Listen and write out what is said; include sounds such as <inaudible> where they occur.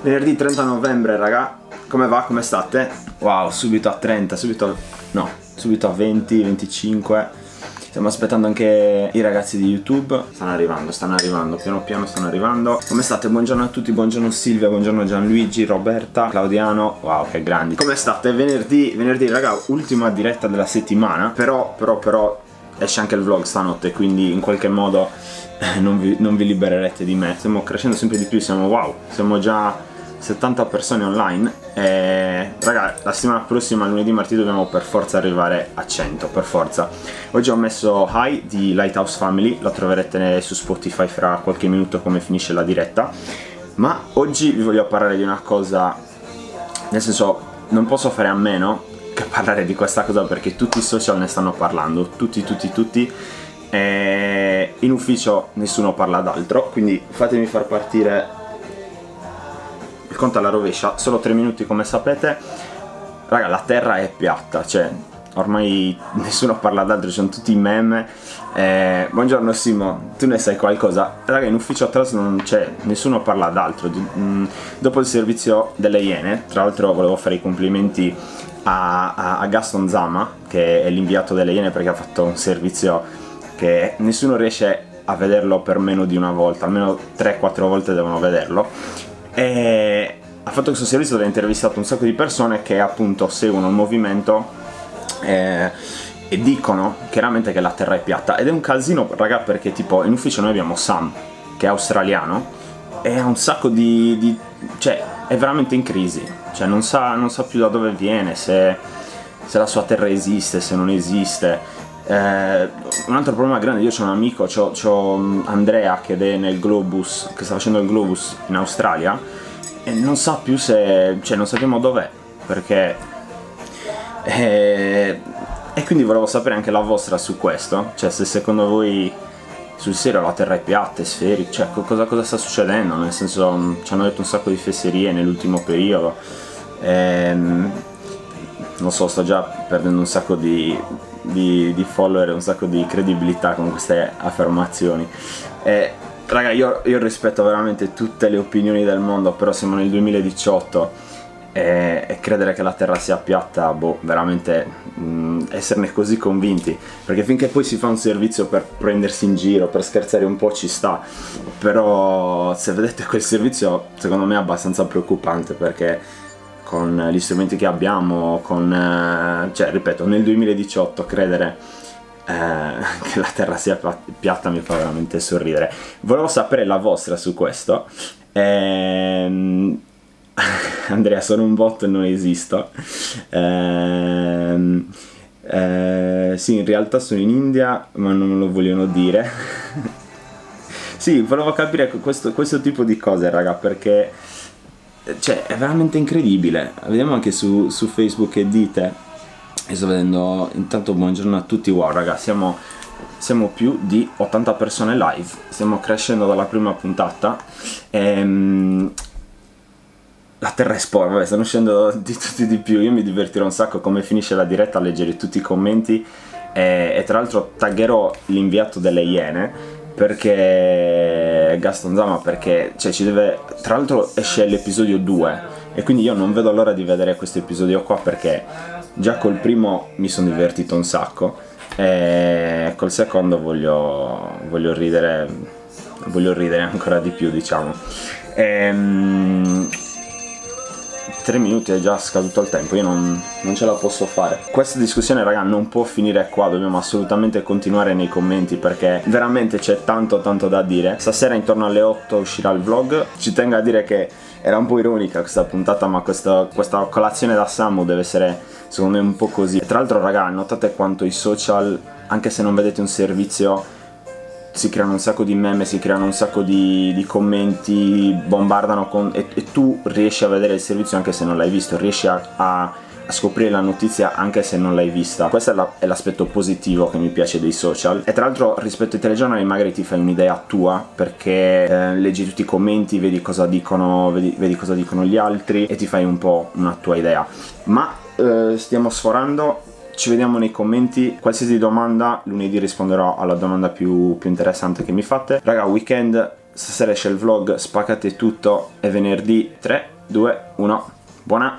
Venerdì 30 novembre, raga, come va? Come state? Wow, subito a 30, subito a... no, subito a 20, 25. Stiamo aspettando anche i ragazzi di YouTube. Stanno arrivando, stanno arrivando, piano piano stanno arrivando. Come state? Buongiorno a tutti, buongiorno Silvia, buongiorno Gianluigi, Roberta, Claudiano. Wow, che grandi. Come state? Venerdì, venerdì, raga, ultima diretta della settimana. Però, però, però esce anche il vlog stanotte, quindi in qualche modo eh, non vi, non vi libererete di me. Stiamo crescendo sempre di più, siamo wow, siamo già 70 persone online e raga la settimana prossima lunedì martedì dobbiamo per forza arrivare a 100 per forza. Oggi ho messo High di Lighthouse Family lo troverete su Spotify fra qualche minuto come finisce la diretta. Ma oggi vi voglio parlare di una cosa nel senso non posso fare a meno che <laughs> parlare di questa cosa perché tutti i social ne stanno parlando tutti tutti tutti e in ufficio nessuno parla d'altro quindi fatemi far partire conto alla rovescia, solo 3 minuti come sapete. Raga, la terra è piatta, cioè ormai <laughs> nessuno parla d'altro, sono tutti meme. Eh, buongiorno Simo, tu ne sai qualcosa? Raga, in ufficio a Tras non c'è, nessuno parla d'altro. Mm, dopo il servizio delle Iene, tra l'altro volevo fare i complimenti a, a, a Gaston Zama, che è l'inviato delle Iene perché ha fatto un servizio che nessuno riesce a vederlo per meno di una volta, almeno 3-4 volte devono vederlo e ha fatto questo servizio dove ha intervistato un sacco di persone che appunto seguono il movimento eh, e dicono chiaramente che la terra è piatta. Ed è un casino raga perché tipo in ufficio noi abbiamo Sam che è australiano e ha un sacco di, di cioè è veramente in crisi. Cioè non sa, non sa più da dove viene se, se la sua terra esiste se non esiste eh, un altro problema grande, io ho un amico, ho Andrea che è nel Globus, che sta facendo il Globus in Australia e non sa più se, cioè non sappiamo dov'è, perché... Eh, e quindi volevo sapere anche la vostra su questo, cioè se secondo voi sul serio la Terra è piatta, è sferica, cioè cosa, cosa, sta succedendo, nel senso ci hanno detto un sacco di fesserie nell'ultimo periodo. Ehm, non so, sto già perdendo un sacco di, di, di follower, un sacco di credibilità con queste affermazioni. E, raga, io, io, rispetto veramente tutte le opinioni del mondo, però siamo nel 2018 e, e credere che la Terra sia piatta, boh, veramente mh, esserne così convinti, perché finché poi si fa un servizio per prendersi in giro, per scherzare un po' ci sta, però se vedete quel servizio secondo me è abbastanza preoccupante perché con gli strumenti che abbiamo, con, eh, cioè ripeto, nel 2018 credere eh, <laughs> che la Terra sia piatta mi fa veramente sorridere. Volevo sapere la vostra su questo. Ehm, <laughs> Andrea, sono un bot e non esisto. Ehm, eh, sì, in realtà sono in India, ma non lo vogliono dire. <laughs> sì, volevo capire questo, questo tipo di cose, raga, perché cioè, è veramente incredibile. Vediamo anche su, su Facebook che dite. E sto vedendo. Intanto, buongiorno a tutti. Wow, raga, siamo, siamo più di 80 persone live. Stiamo crescendo dalla prima puntata. Ehm, la terra è sporca, vabbè, stanno uscendo di tutti di più. Io mi divertirò un sacco come finisce la diretta a leggere tutti i commenti. E, e tra l'altro taggerò l'inviato delle Iene perché Gaston Zama perché cioè, ci deve tra l'altro esce l'episodio 2 e quindi io non vedo l'ora di vedere questo episodio qua perché già col primo mi sono divertito un sacco e col secondo voglio, voglio ridere voglio ridere ancora di più diciamo. Ehm 3 minuti è già scaduto il tempo, io non, non, ce la posso fare. Questa discussione, raga, non può finire qua, dobbiamo assolutamente continuare nei commenti perché veramente c'è tanto tanto da dire. Stasera intorno alle 8 uscirà il vlog. Ci tengo a dire che era un po' ironica questa puntata, ma questa, questa colazione da Samu deve essere secondo me un po' così. Tra l'altro, raga, notate quanto i social, anche se non vedete un servizio si creano un sacco di meme, si creano un sacco di, di commenti, bombardano con, e, e, tu riesci a vedere il servizio anche se non l'hai visto, riesci a, a, scoprire la notizia anche se non l'hai vista. Questo è, la, è, l'aspetto positivo che mi piace dei social. E tra l'altro rispetto ai telegiornali magari ti fai un'idea tua perché eh, leggi tutti i commenti, vedi cosa, dicono, vedi, vedi cosa dicono gli altri e ti fai un po' una tua idea. Ma eh, stiamo sforando ci vediamo nei commenti. Qualsiasi domanda, lunedì risponderò alla domanda più, più interessante che mi fate. Raga, weekend stasera esce il vlog, spaccate tutto, è venerdì 3, 2, 1, buona!